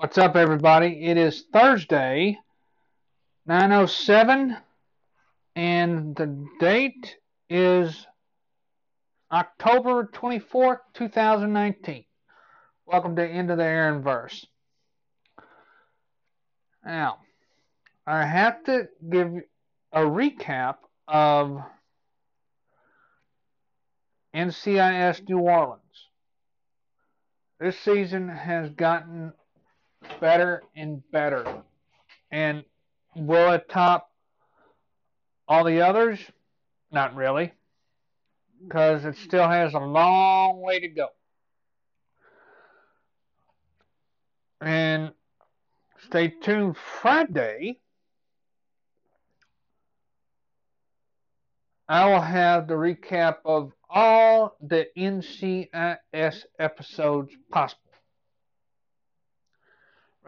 What's up, everybody? It is Thursday, 907, and the date is October 24th, 2019. Welcome to End of the Aaron Verse. Now, I have to give a recap of NCIS New Orleans. This season has gotten better and better. And will it top all the others? Not really, because it still has a long way to go. And stay tuned Friday. I will have the recap of all the NCIS episodes possible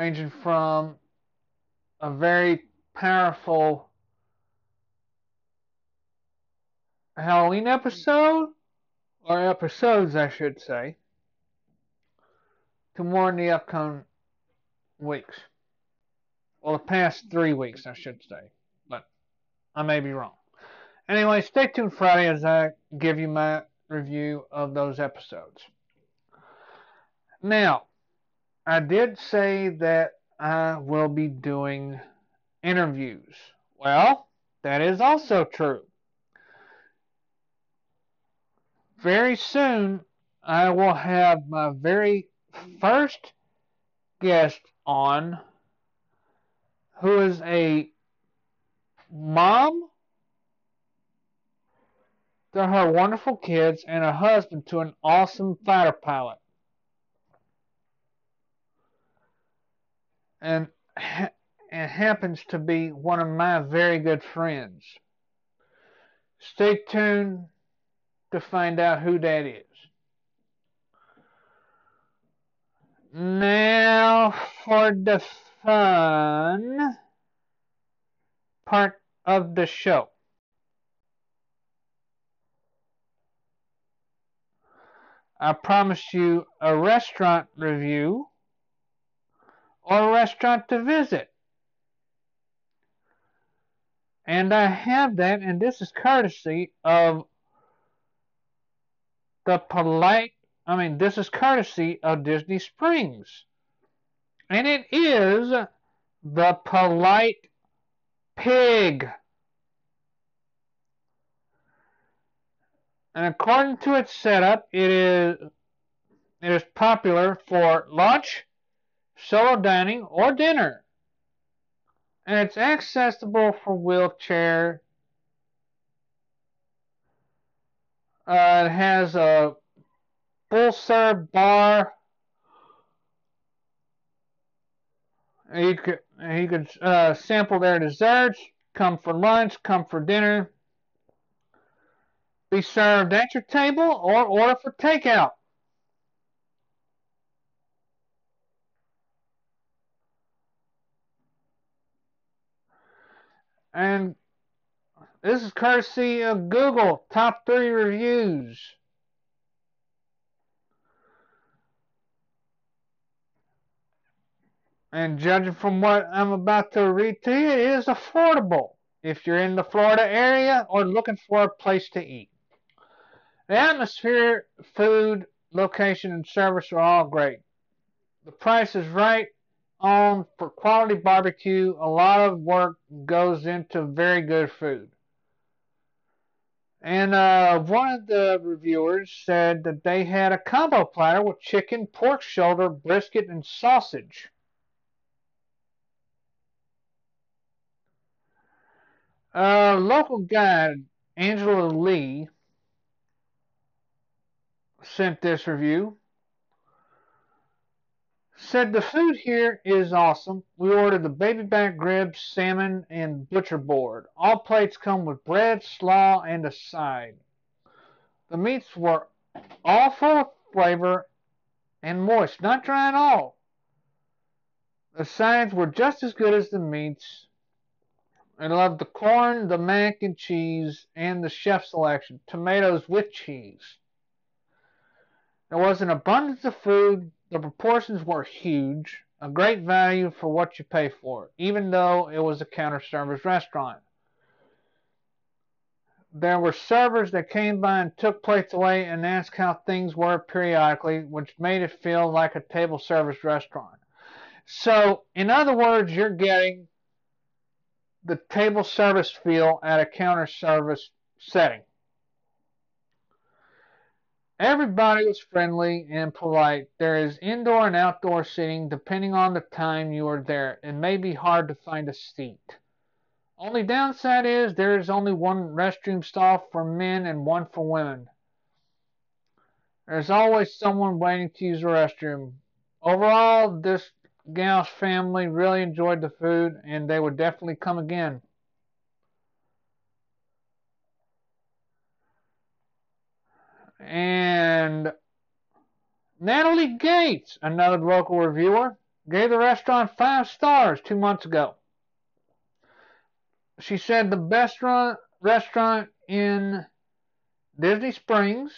ranging from a very powerful Halloween episode, or episodes, I should say, to more in the upcoming weeks. Well, the past three weeks, I should say, but I may be wrong. Anyway, stay tuned Friday as I give you my review of those episodes. Now, I did say that I will be doing interviews. Well, that is also true. Very soon, I will have my very first guest on who is a mom to her wonderful kids and a husband to an awesome fighter pilot. And it happens to be one of my very good friends. Stay tuned to find out who that is. Now for the fun part of the show. I promised you a restaurant review or restaurant to visit. And I have that, and this is courtesy of the polite, I mean, this is courtesy of Disney Springs. And it is the polite pig. And according to its setup, it is it is popular for lunch, solo dining, or dinner. And it's accessible for wheelchair. Uh, it has a full serve bar. You could you could uh, sample their desserts. Come for lunch. Come for dinner. Be served at your table or order for takeout. And this is courtesy of Google top three reviews. And judging from what I'm about to read to you, it is affordable if you're in the Florida area or looking for a place to eat. The atmosphere, food, location, and service are all great. The price is right on for quality barbecue. A lot of work goes into very good food. And uh, one of the reviewers said that they had a combo platter with chicken, pork shoulder, brisket, and sausage. A local guide, Angela Lee, sent this review said the food here is awesome. We ordered the baby back ribs, salmon, and butcher board. All plates come with bread, slaw, and a side. The meats were all full of flavor and moist, not dry at all. The sides were just as good as the meats. I loved the corn, the mac and cheese, and the chef selection, tomatoes with cheese. There was an abundance of food, the proportions were huge, a great value for what you pay for, even though it was a counter service restaurant. There were servers that came by and took plates away and asked how things were periodically, which made it feel like a table service restaurant. So, in other words, you're getting the table service feel at a counter service setting. Everybody was friendly and polite. There is indoor and outdoor seating depending on the time you are there. It may be hard to find a seat. Only downside is there is only one restroom stall for men and one for women. There's always someone waiting to use the restroom. Overall, this gal's family really enjoyed the food and they would definitely come again. And Natalie Gates, another local reviewer, gave the restaurant five stars two months ago. She said the best run, restaurant in Disney Springs,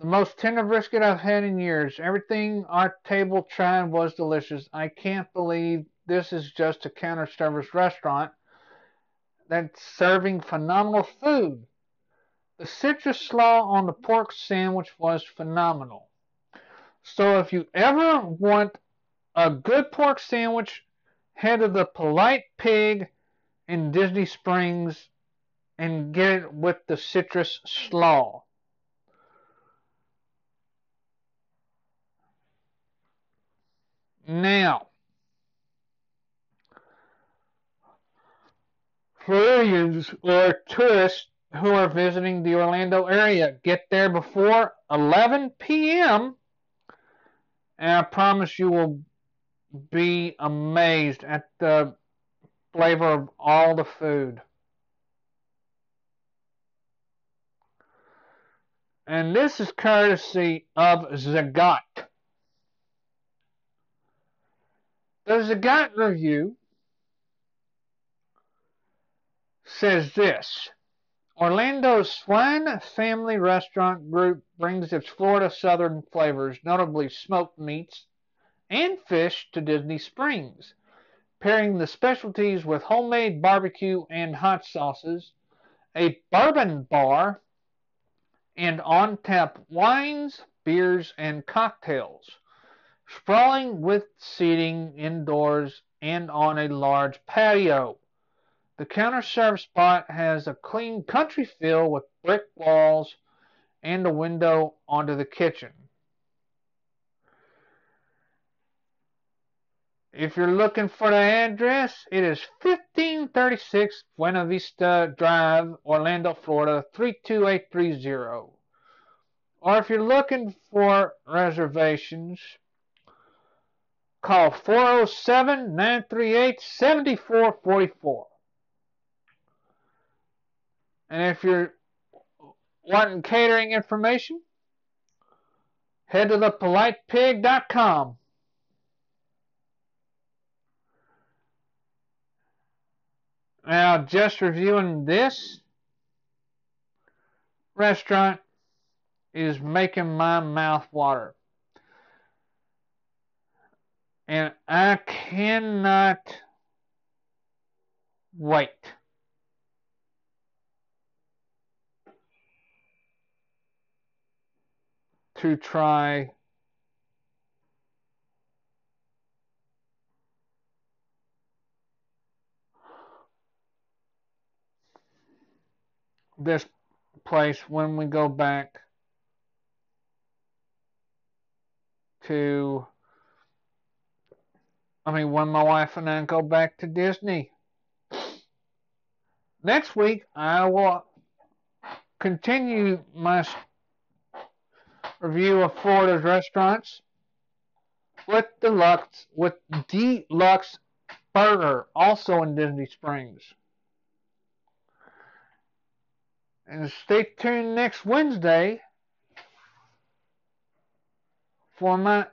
the most tender brisket I've had in years. Everything our table tried was delicious. I can't believe this is just a counter service restaurant that's serving phenomenal food. The citrus slaw on the pork sandwich was phenomenal. So if you ever want a good pork sandwich, head to the Polite Pig in Disney Springs and get it with the citrus slaw. Now, Floridians or tourists who are visiting the Orlando area. Get there before 11 p.m. And I promise you will be amazed at the flavor of all the food. And this is courtesy of Zagat. The Zagat review says this Orlando's Swan Family Restaurant Group brings its Florida Southern flavors, notably smoked meats and fish, to Disney Springs, pairing the specialties with homemade barbecue and hot sauces, a bourbon bar, and on tap wines, beers, and cocktails, sprawling with seating indoors and on a large patio. The counter serve spot has a clean country feel with brick walls and a window onto the kitchen. If you're looking for the address, it is 1536 Buena Vista Drive, Orlando, Florida 32830. Or if you're looking for reservations, call 407 938 7444. And if you're wanting catering information, head to thepolitepig.com. Now, just reviewing this restaurant is making my mouth water. And I cannot wait. To try this place when we go back to I mean when my wife and I go back to Disney. Next week I will continue my review of Florida's restaurants with D-Luxe with D-Luxe burger also in Disney Springs. And stay tuned next Wednesday for my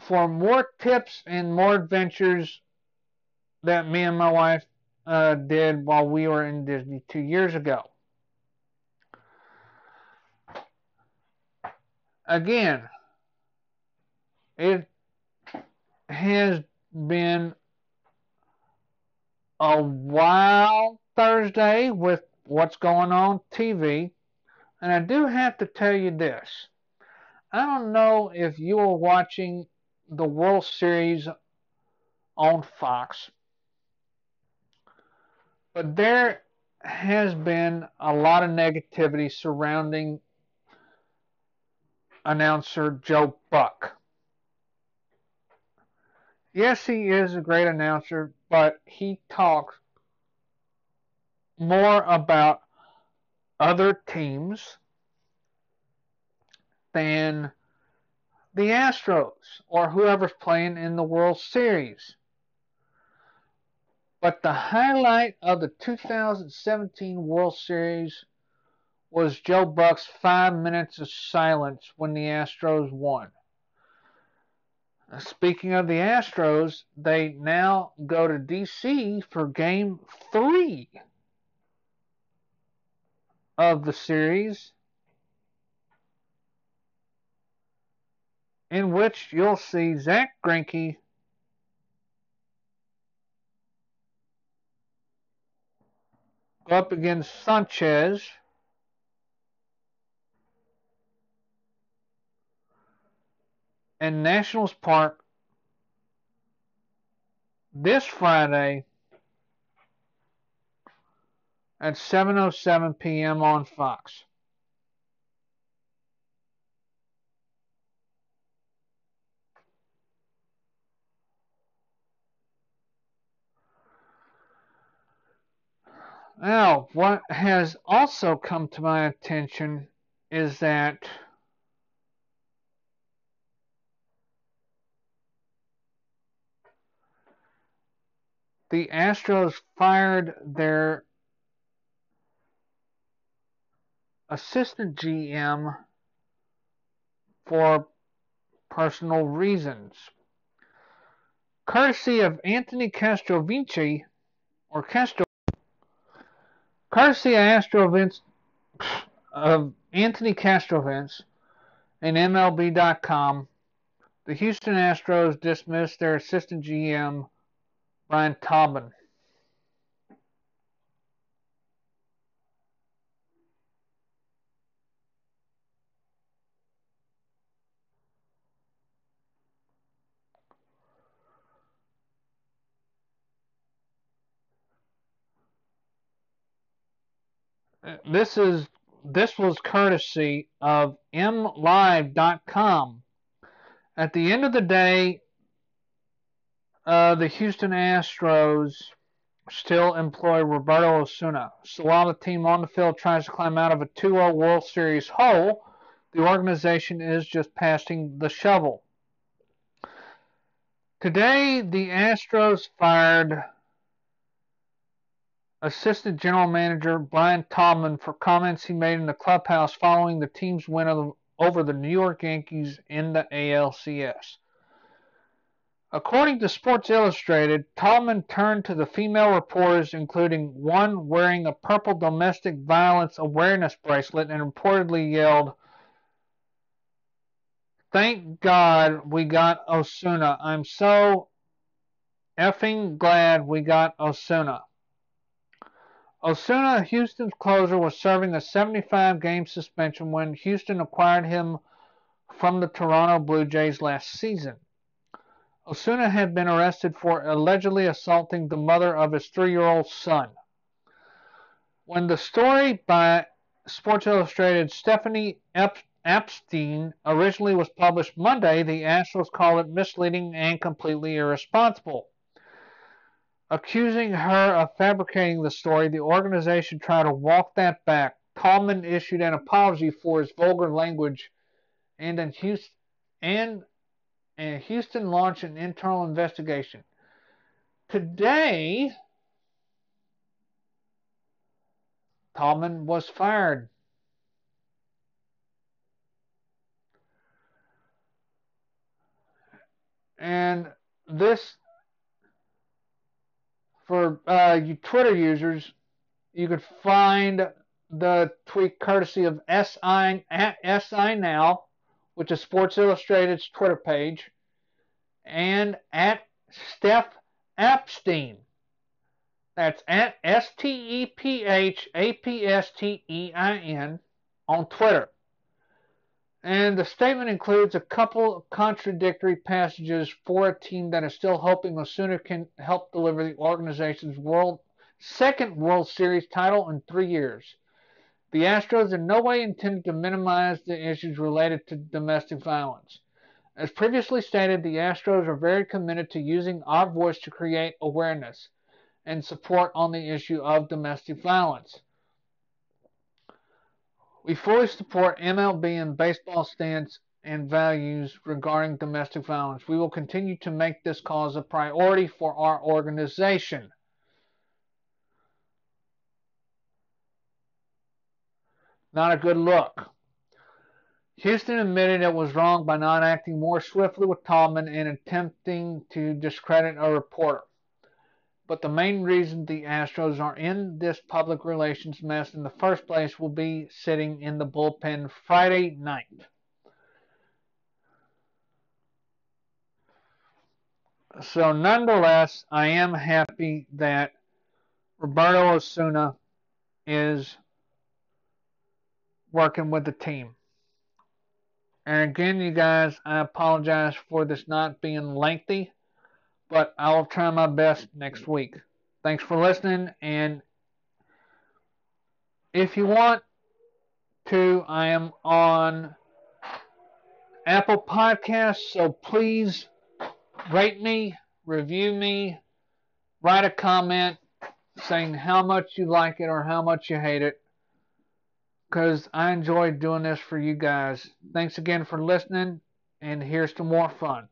for more tips and more adventures that me and my wife uh, did while we were in Disney two years ago. Again, it has been a wild Thursday with what's going on TV. And I do have to tell you this. I don't know if you are watching the World Series on Fox, but there has been a lot of negativity surrounding announcer Joe Buck. Yes, he is a great announcer, but he talks more about other teams than the Astros or whoever's playing in the World Series. But the highlight of the 2017 World Series was Joe Buck's five minutes of silence when the Astros won. Speaking of the Astros, they now go to D.C. for game three of the series, in which you'll see Zach Greinke go up against Sanchez. In Nationals Park this Friday at 7:07 p.m. on Fox. Now, what has also come to my attention is that the Astros fired their assistant GM for personal reasons. Courtesy of Anthony Castrovinci, or Castro, courtesy of, Anthony Castrovince and MLB.com, the Houston Astros dismissed their assistant GM Brian Tobin. this is this was courtesy of mlive.com. At the end of the day, uh, the Houston Astros still employ Roberto Osuna. So while the team on the field tries to climb out of a 2 0 World Series hole, the organization is just passing the shovel. Today, the Astros fired assistant general manager Brian Taubman for comments he made in the clubhouse following the team's win over the New York Yankees in the ALCS. According to Sports Illustrated, Taubman turned to the female reporters, including one wearing a purple domestic violence awareness bracelet, and reportedly yelled, Thank God we got Osuna. I'm so effing glad we got Osuna. Osuna, Houston's closer, was serving a 75 game suspension when Houston acquired him from the Toronto Blue Jays last season. Osuna had been arrested for allegedly assaulting the mother of his three year old son. When the story by Sports Illustrated Stephanie Apstein originally was published Monday, the Astros called it misleading and completely irresponsible. Accusing her of fabricating the story, the organization tried to walk that back. Taubman issued an apology for his vulgar language and, in Houston, and and Houston launched an internal investigation. Today, Taubman was fired. And this, for uh, you Twitter users, you could find the tweet courtesy of SI, at SI Now which is Sports Illustrated's Twitter page, and at Steph Apstein. That's at S T E P H A P S T E I N on Twitter. And the statement includes a couple of contradictory passages for a team that is still hoping Osuna can help deliver the organization's world second World Series title in three years. The Astros in no way intended to minimize the issues related to domestic violence. As previously stated, the Astros are very committed to using our voice to create awareness and support on the issue of domestic violence. We fully support MLB and baseball stance and values regarding domestic violence. We will continue to make this cause a priority for our organization. Not a good look. Houston admitted it was wrong by not acting more swiftly with Taubman and attempting to discredit a reporter. But the main reason the Astros are in this public relations mess in the first place will be sitting in the bullpen Friday night. So, nonetheless, I am happy that Roberto Osuna is working with the team. And again, you guys, I apologize for this not being lengthy, but I will try my best next week. Thanks for listening, and if you want to, I am on Apple Podcasts, so please rate me, review me, write a comment saying how much you like it or how much you hate it because I enjoy doing this for you guys. Thanks again for listening, and here's to more fun.